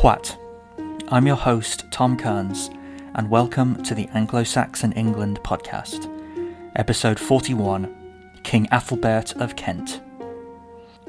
What? I'm your host, Tom Kearns, and welcome to the Anglo Saxon England podcast, episode 41 King Athelbert of Kent.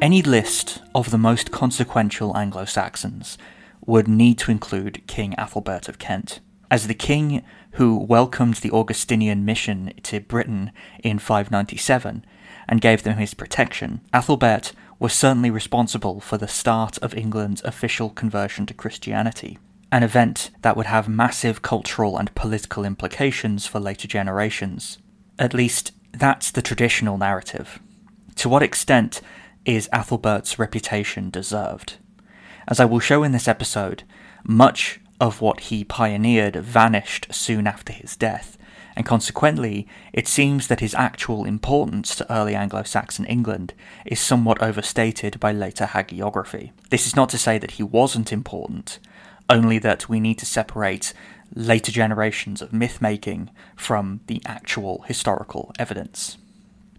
Any list of the most consequential Anglo Saxons would need to include King Athelbert of Kent. As the king who welcomed the Augustinian mission to Britain in 597 and gave them his protection, Athelbert was certainly responsible for the start of England's official conversion to Christianity, an event that would have massive cultural and political implications for later generations. At least, that's the traditional narrative. To what extent is Athelbert's reputation deserved? As I will show in this episode, much of what he pioneered vanished soon after his death, and consequently, it seems that his actual importance to early Anglo Saxon England is somewhat overstated by later hagiography. This is not to say that he wasn't important, only that we need to separate later generations of myth making from the actual historical evidence.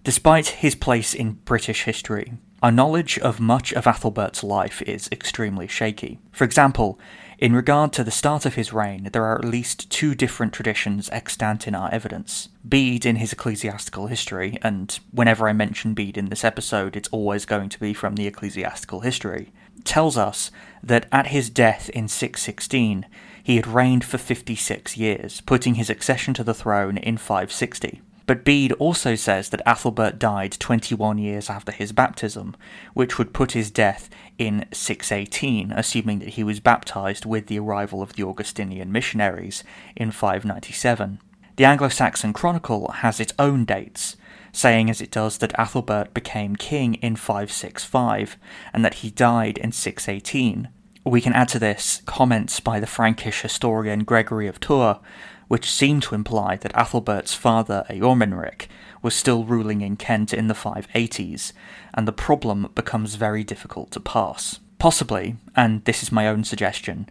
Despite his place in British history, our knowledge of much of Athelbert's life is extremely shaky. For example, in regard to the start of his reign, there are at least two different traditions extant in our evidence. Bede in his ecclesiastical history, and whenever I mention Bede in this episode, it's always going to be from the ecclesiastical history, tells us that at his death in 616, he had reigned for 56 years, putting his accession to the throne in 560. But Bede also says that Athelbert died 21 years after his baptism, which would put his death in 618, assuming that he was baptized with the arrival of the Augustinian missionaries in 597. The Anglo Saxon Chronicle has its own dates, saying as it does that Athelbert became king in 565 and that he died in 618. We can add to this comments by the Frankish historian Gregory of Tours, which seem to imply that Athelbert's father, Eormenric, was still ruling in Kent in the 580s, and the problem becomes very difficult to pass. Possibly, and this is my own suggestion,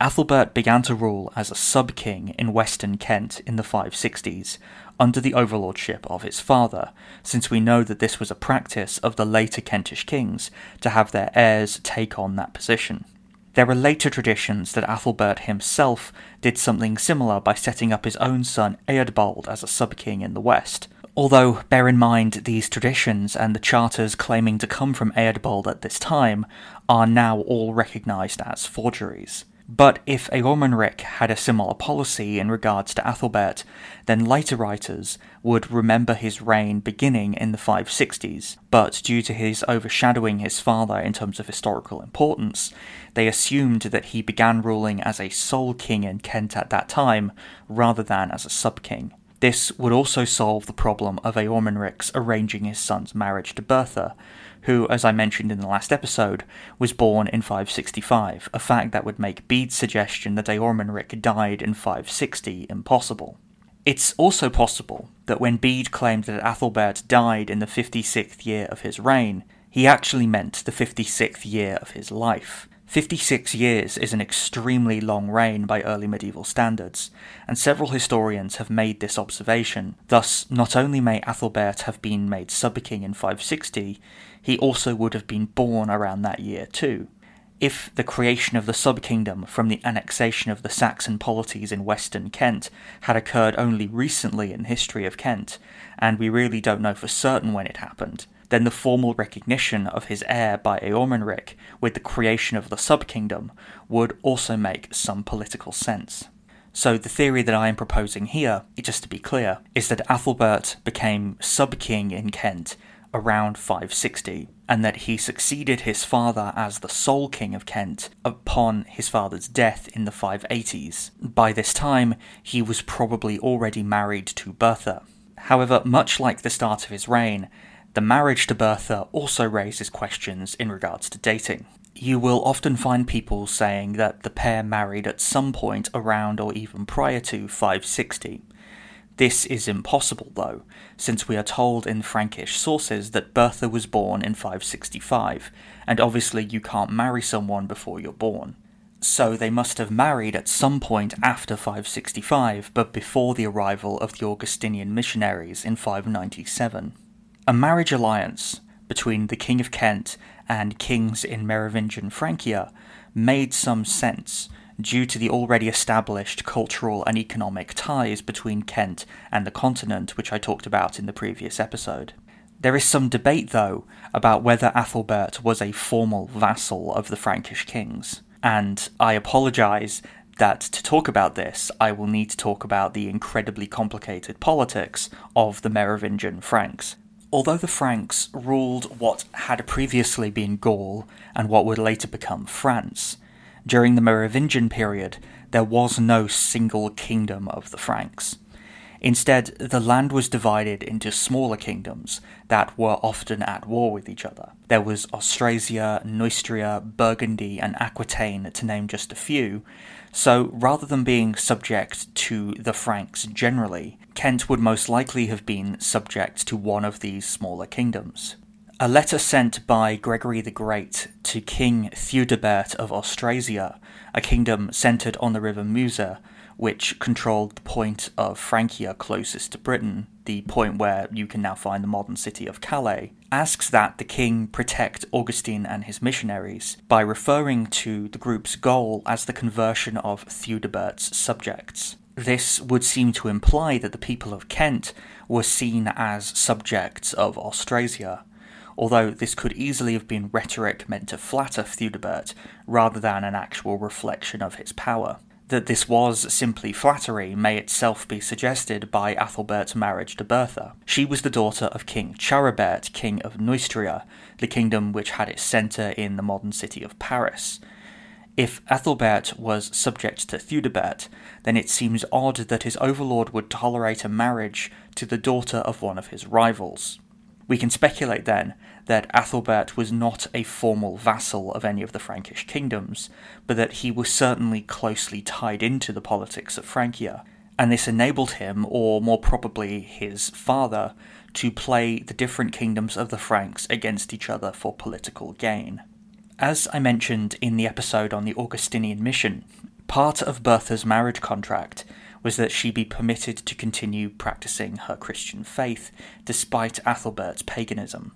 Athelbert began to rule as a sub king in western Kent in the 560s, under the overlordship of his father, since we know that this was a practice of the later Kentish kings to have their heirs take on that position. There are later traditions that Athelbert himself did something similar by setting up his own son Eadbald as a sub-king in the west. Although, bear in mind, these traditions and the charters claiming to come from Eadbald at this time are now all recognised as forgeries. But if Eormenric had a similar policy in regards to Athelbert, then later writers would remember his reign beginning in the 560s, but due to his overshadowing his father in terms of historical importance, they assumed that he began ruling as a sole king in Kent at that time, rather than as a sub-king. This would also solve the problem of Eormenric's arranging his son's marriage to Bertha, who, as I mentioned in the last episode, was born in 565, a fact that would make Bede's suggestion that Eormenric died in 560 impossible. It's also possible that when Bede claimed that Athelbert died in the 56th year of his reign, he actually meant the 56th year of his life. 56 years is an extremely long reign by early medieval standards, and several historians have made this observation. Thus, not only may Athelbert have been made sub-king in 560, he also would have been born around that year too. If the creation of the sub-kingdom from the annexation of the Saxon polities in western Kent had occurred only recently in the history of Kent, and we really don't know for certain when it happened, then the formal recognition of his heir by Eormenric with the creation of the sub-kingdom would also make some political sense. So the theory that I am proposing here, just to be clear, is that Athelbert became sub-king in Kent around 560, and that he succeeded his father as the sole king of Kent upon his father's death in the 580s. By this time, he was probably already married to Bertha. However, much like the start of his reign, the marriage to Bertha also raises questions in regards to dating. You will often find people saying that the pair married at some point around or even prior to 560. This is impossible, though, since we are told in Frankish sources that Bertha was born in 565, and obviously you can't marry someone before you're born. So they must have married at some point after 565, but before the arrival of the Augustinian missionaries in 597. A marriage alliance between the King of Kent and kings in Merovingian Francia made some sense due to the already established cultural and economic ties between Kent and the continent, which I talked about in the previous episode. There is some debate, though, about whether Athelbert was a formal vassal of the Frankish kings, and I apologise that to talk about this, I will need to talk about the incredibly complicated politics of the Merovingian Franks. Although the Franks ruled what had previously been Gaul and what would later become France, during the Merovingian period there was no single kingdom of the Franks. Instead, the land was divided into smaller kingdoms that were often at war with each other. There was Austrasia, Neustria, Burgundy, and Aquitaine, to name just a few, so rather than being subject to the Franks generally, Kent would most likely have been subject to one of these smaller kingdoms. A letter sent by Gregory the Great to King Theudebert of Austrasia, a kingdom centred on the river Meuse, which controlled the point of Francia closest to Britain, the point where you can now find the modern city of Calais, asks that the king protect Augustine and his missionaries by referring to the group's goal as the conversion of Theudebert's subjects. This would seem to imply that the people of Kent were seen as subjects of Austrasia, although this could easily have been rhetoric meant to flatter Theudebert rather than an actual reflection of his power. That this was simply flattery may itself be suggested by Athelbert's marriage to Bertha. She was the daughter of King Charibert, King of Neustria, the kingdom which had its centre in the modern city of Paris. If Ethelbert was subject to Theudebert, then it seems odd that his overlord would tolerate a marriage to the daughter of one of his rivals. We can speculate then that Athelbert was not a formal vassal of any of the Frankish kingdoms, but that he was certainly closely tied into the politics of Francia, and this enabled him, or more probably his father, to play the different kingdoms of the Franks against each other for political gain. As I mentioned in the episode on the Augustinian mission, part of Bertha's marriage contract was that she be permitted to continue practicing her Christian faith despite Athelbert's paganism.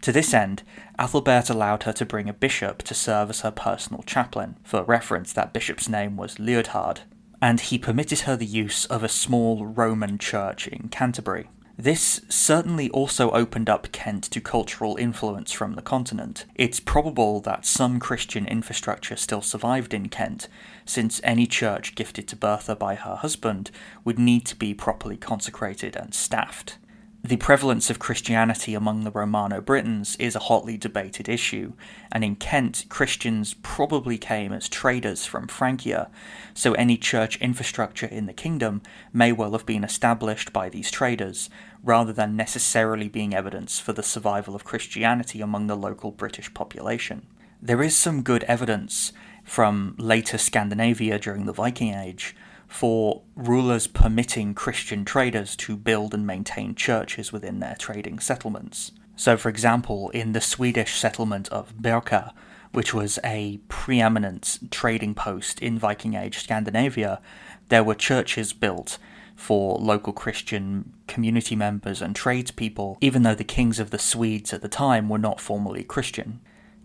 To this end, Athelbert allowed her to bring a bishop to serve as her personal chaplain. For reference, that bishop's name was Liudhard, and he permitted her the use of a small Roman church in Canterbury. This certainly also opened up Kent to cultural influence from the continent. It's probable that some Christian infrastructure still survived in Kent, since any church gifted to Bertha by her husband would need to be properly consecrated and staffed. The prevalence of Christianity among the Romano Britons is a hotly debated issue, and in Kent, Christians probably came as traders from Francia, so any church infrastructure in the kingdom may well have been established by these traders, rather than necessarily being evidence for the survival of Christianity among the local British population. There is some good evidence from later Scandinavia during the Viking Age for rulers permitting Christian traders to build and maintain churches within their trading settlements. So, for example, in the Swedish settlement of Birka, which was a preeminent trading post in Viking Age Scandinavia, there were churches built for local Christian community members and tradespeople, even though the kings of the Swedes at the time were not formally Christian.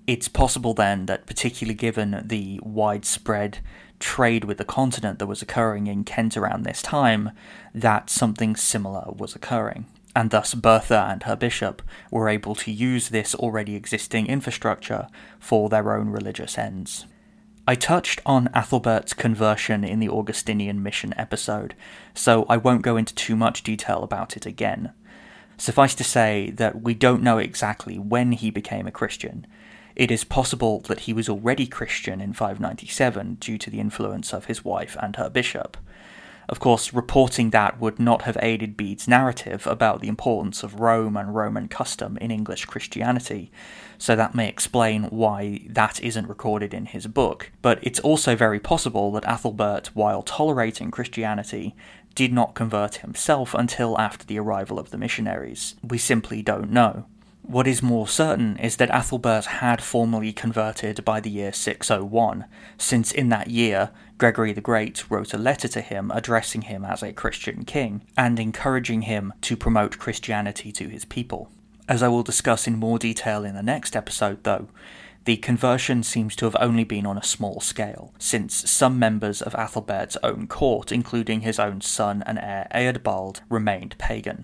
It's possible then that, particularly given the widespread trade with the continent that was occurring in Kent around this time, that something similar was occurring. And thus, Bertha and her bishop were able to use this already existing infrastructure for their own religious ends. I touched on Athelbert's conversion in the Augustinian mission episode, so I won't go into too much detail about it again. Suffice to say that we don't know exactly when he became a Christian. It is possible that he was already Christian in 597 due to the influence of his wife and her bishop. Of course, reporting that would not have aided Bede's narrative about the importance of Rome and Roman custom in English Christianity, so that may explain why that isn't recorded in his book. But it's also very possible that Athelbert, while tolerating Christianity, did not convert himself until after the arrival of the missionaries. We simply don't know. What is more certain is that Athelbert had formally converted by the year 601, since in that year Gregory the Great wrote a letter to him addressing him as a Christian king and encouraging him to promote Christianity to his people. As I will discuss in more detail in the next episode, though, the conversion seems to have only been on a small scale, since some members of Athelbert's own court, including his own son and heir Eadbald, remained pagan.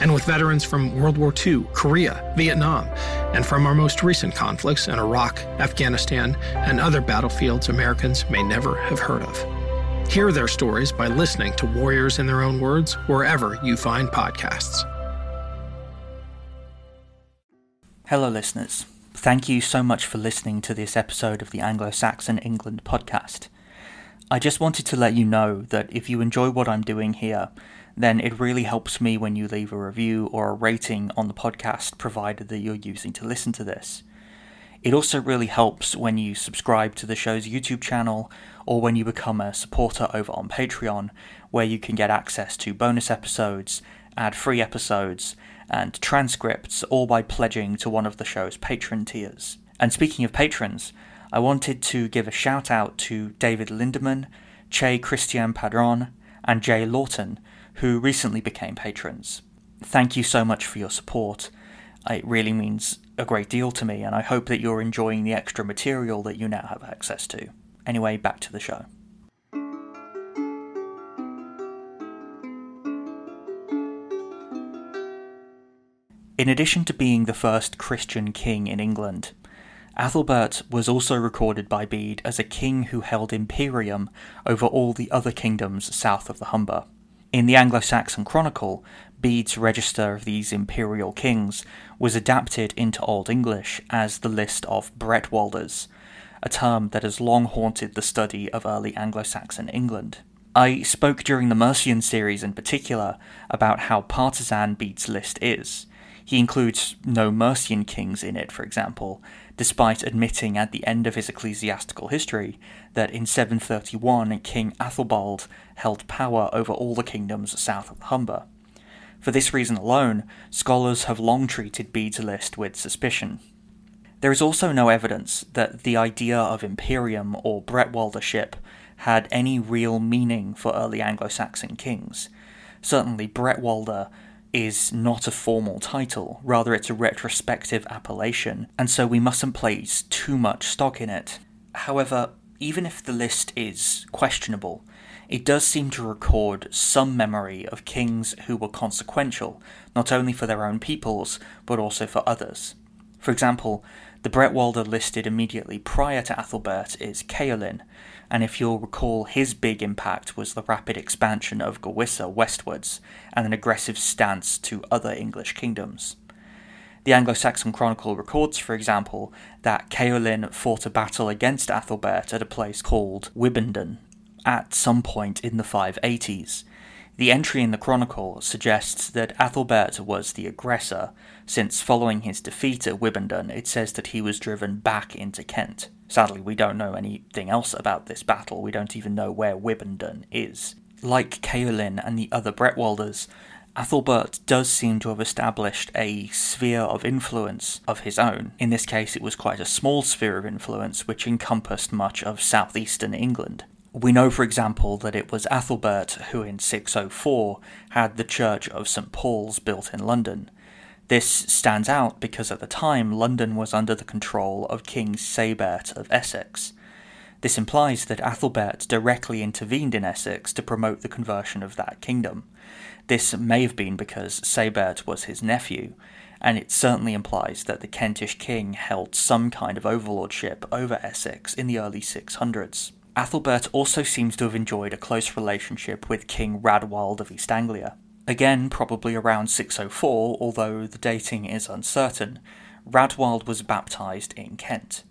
and with veterans from World War II, Korea, Vietnam, and from our most recent conflicts in Iraq, Afghanistan, and other battlefields Americans may never have heard of. Hear their stories by listening to Warriors in Their Own Words wherever you find podcasts. Hello, listeners. Thank you so much for listening to this episode of the Anglo Saxon England podcast. I just wanted to let you know that if you enjoy what I'm doing here, then it really helps me when you leave a review or a rating on the podcast provided that you're using to listen to this. It also really helps when you subscribe to the show's YouTube channel or when you become a supporter over on Patreon, where you can get access to bonus episodes, ad free episodes, and transcripts, all by pledging to one of the show's patron tiers. And speaking of patrons, I wanted to give a shout out to David Lindemann, Che Christian Padron, and Jay Lawton, who recently became patrons. Thank you so much for your support. It really means a great deal to me, and I hope that you're enjoying the extra material that you now have access to. Anyway, back to the show. In addition to being the first Christian king in England, Athelbert was also recorded by Bede as a king who held imperium over all the other kingdoms south of the Humber. In the Anglo Saxon Chronicle, Bede's register of these imperial kings was adapted into Old English as the list of Bretwaldas, a term that has long haunted the study of early Anglo Saxon England. I spoke during the Mercian series in particular about how partisan Bede's list is, he includes no Mercian kings in it, for example, despite admitting at the end of his ecclesiastical history that in 731 King Athelbald held power over all the kingdoms south of the Humber. For this reason alone, scholars have long treated Bede's list with suspicion. There is also no evidence that the idea of imperium or Bretwaldership had any real meaning for early Anglo Saxon kings. Certainly, Bretwalda is not a formal title, rather, it's a retrospective appellation, and so we mustn't place too much stock in it. However, even if the list is questionable, it does seem to record some memory of kings who were consequential, not only for their own peoples, but also for others. For example, the Bretwalda listed immediately prior to Athelbert is Ceawlin, and if you'll recall, his big impact was the rapid expansion of Gewissa westwards and an aggressive stance to other English kingdoms. The Anglo Saxon Chronicle records, for example, that Ceawlin fought a battle against Athelbert at a place called Wibbandun at some point in the 580s, the entry in the Chronicle suggests that Athelbert was the aggressor, since following his defeat at Wibbandun, it says that he was driven back into Kent. Sadly, we don't know anything else about this battle, we don't even know where Wibbandun is. Like Ceawlin and the other Bretwaldas, Athelbert does seem to have established a sphere of influence of his own. In this case, it was quite a small sphere of influence which encompassed much of southeastern England. We know, for example, that it was Athelbert who in 604 had the Church of St Paul's built in London. This stands out because at the time London was under the control of King Sabert of Essex. This implies that Athelbert directly intervened in Essex to promote the conversion of that kingdom. This may have been because Sabert was his nephew, and it certainly implies that the Kentish king held some kind of overlordship over Essex in the early 600s. Athelbert also seems to have enjoyed a close relationship with King Rædwald of East Anglia. Again, probably around 604, although the dating is uncertain, Rædwald was baptized in Kent.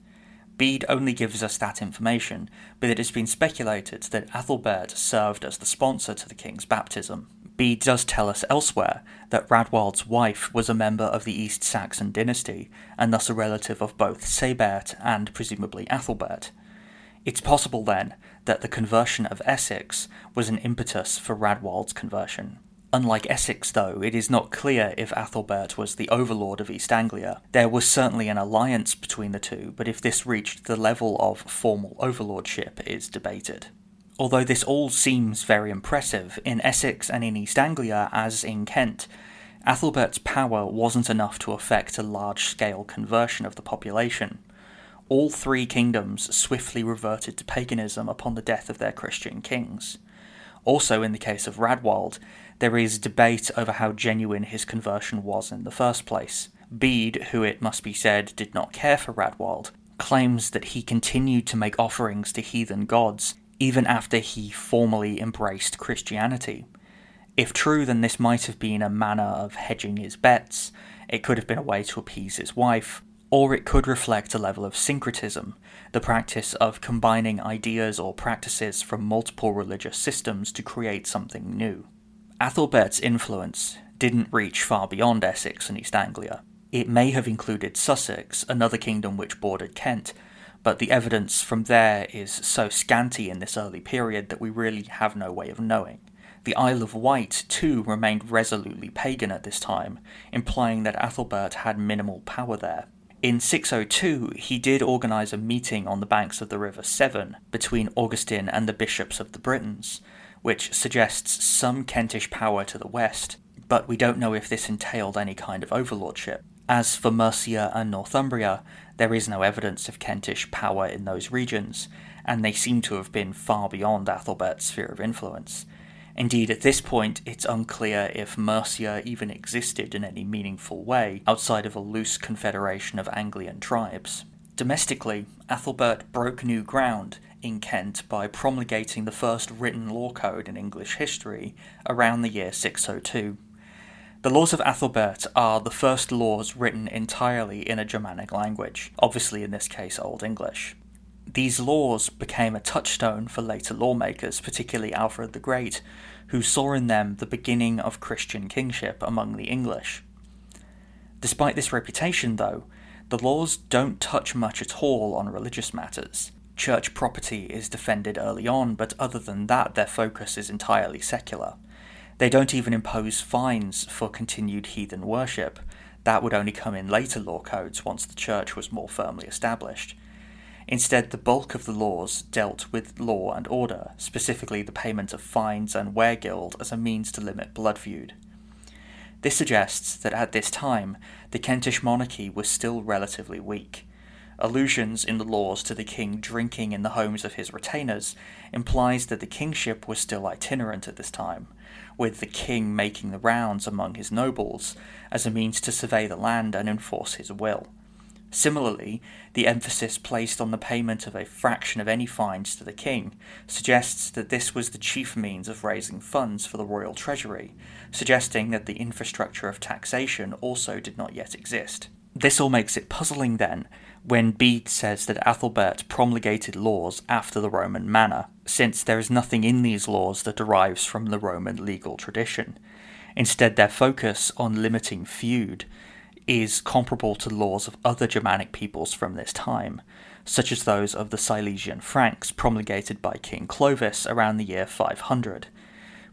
Bede only gives us that information, but it has been speculated that Athelbert served as the sponsor to the king's baptism. Bede does tell us elsewhere that Rædwald's wife was a member of the East Saxon dynasty, and thus a relative of both Sebert and presumably Athelbert, it's possible then that the conversion of Essex was an impetus for Rædwald's conversion. Unlike Essex, though, it is not clear if Athelbert was the overlord of East Anglia. There was certainly an alliance between the two, but if this reached the level of formal overlordship is debated. Although this all seems very impressive, in Essex and in East Anglia, as in Kent, Athelbert's power wasn't enough to effect a large scale conversion of the population all three kingdoms swiftly reverted to paganism upon the death of their Christian kings. Also, in the case of Rædwald, there is debate over how genuine his conversion was in the first place. Bede, who it must be said did not care for Rædwald, claims that he continued to make offerings to heathen gods even after he formally embraced Christianity. If true, then this might have been a manner of hedging his bets. It could have been a way to appease his wife, or it could reflect a level of syncretism, the practice of combining ideas or practices from multiple religious systems to create something new. Athelbert's influence didn't reach far beyond Essex and East Anglia. It may have included Sussex, another kingdom which bordered Kent, but the evidence from there is so scanty in this early period that we really have no way of knowing. The Isle of Wight, too, remained resolutely pagan at this time, implying that Athelbert had minimal power there. In 602, he did organise a meeting on the banks of the River Severn between Augustine and the bishops of the Britons, which suggests some Kentish power to the west, but we don't know if this entailed any kind of overlordship. As for Mercia and Northumbria, there is no evidence of Kentish power in those regions, and they seem to have been far beyond Athelbert's sphere of influence. Indeed, at this point, it's unclear if Mercia even existed in any meaningful way outside of a loose confederation of Anglian tribes. Domestically, Athelbert broke new ground in Kent by promulgating the first written law code in English history around the year 602. The laws of Athelbert are the first laws written entirely in a Germanic language, obviously in this case Old English. These laws became a touchstone for later lawmakers, particularly Alfred the Great, who saw in them the beginning of Christian kingship among the English. Despite this reputation, though, the laws don't touch much at all on religious matters. Church property is defended early on, but other than that, their focus is entirely secular. They don't even impose fines for continued heathen worship. That would only come in later law codes once the church was more firmly established. Instead, the bulk of the laws dealt with law and order, specifically the payment of fines and weregild as a means to limit blood feud. This suggests that at this time, the Kentish monarchy was still relatively weak. Allusions in the laws to the king drinking in the homes of his retainers implies that the kingship was still itinerant at this time, with the king making the rounds among his nobles as a means to survey the land and enforce his will. Similarly, the emphasis placed on the payment of a fraction of any fines to the king suggests that this was the chief means of raising funds for the royal treasury, suggesting that the infrastructure of taxation also did not yet exist. This all makes it puzzling then when Bede says that Athelbert promulgated laws after the Roman manner, since there is nothing in these laws that derives from the Roman legal tradition. Instead, their focus on limiting feud is comparable to laws of other Germanic peoples from this time, such as those of the Salian Franks promulgated by King Clovis around the year 500.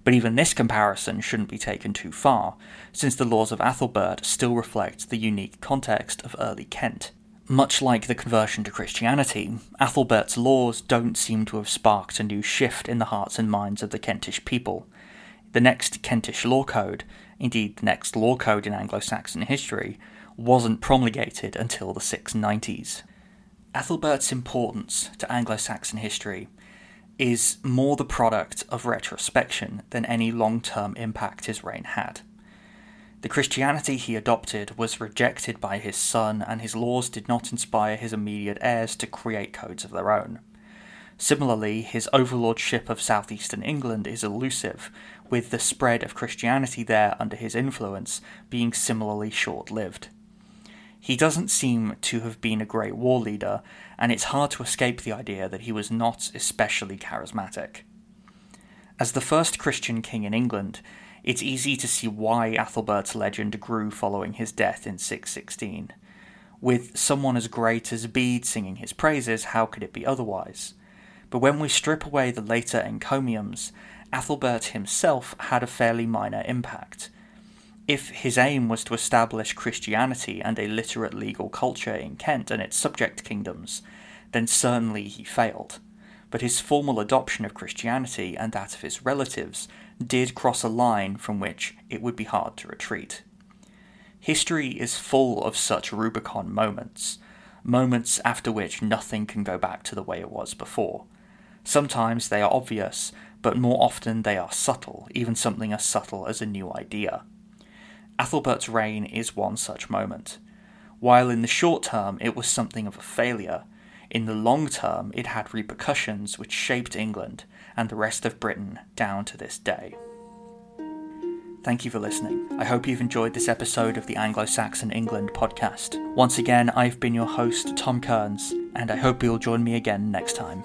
But even this comparison shouldn't be taken too far, since the laws of Athelbert still reflect the unique context of early Kent. Much like the conversion to Christianity, Athelbert's laws don't seem to have sparked a new shift in the hearts and minds of the Kentish people. The next Kentish law code, indeed the next law code in Anglo Saxon history, wasn't promulgated until the 690s. Athelbert's importance to Anglo Saxon history is more the product of retrospection than any long term impact his reign had. The Christianity he adopted was rejected by his son, and his laws did not inspire his immediate heirs to create codes of their own. Similarly, his overlordship of southeastern England is elusive, with the spread of Christianity there under his influence being similarly short lived. He doesn't seem to have been a great war leader, and it's hard to escape the idea that he was not especially charismatic. As the first Christian king in England, it's easy to see why Athelbert's legend grew following his death in 616. With someone as great as Bede singing his praises, how could it be otherwise? But when we strip away the later encomiums, Athelbert himself had a fairly minor impact if his aim was to establish Christianity and a literate legal culture in Kent and its subject kingdoms, then certainly he failed. But his formal adoption of Christianity and that of his relatives did cross a line from which it would be hard to retreat. History is full of such Rubicon moments, moments after which nothing can go back to the way it was before. Sometimes they are obvious, but more often they are subtle, even something as subtle as a new idea. Athelbert's reign is one such moment. While in the short term it was something of a failure, in the long term it had repercussions which shaped England and the rest of Britain down to this day. Thank you for listening. I hope you've enjoyed this episode of the Anglo Saxon England podcast. Once again, I've been your host, Tom Kearns, and I hope you'll join me again next time.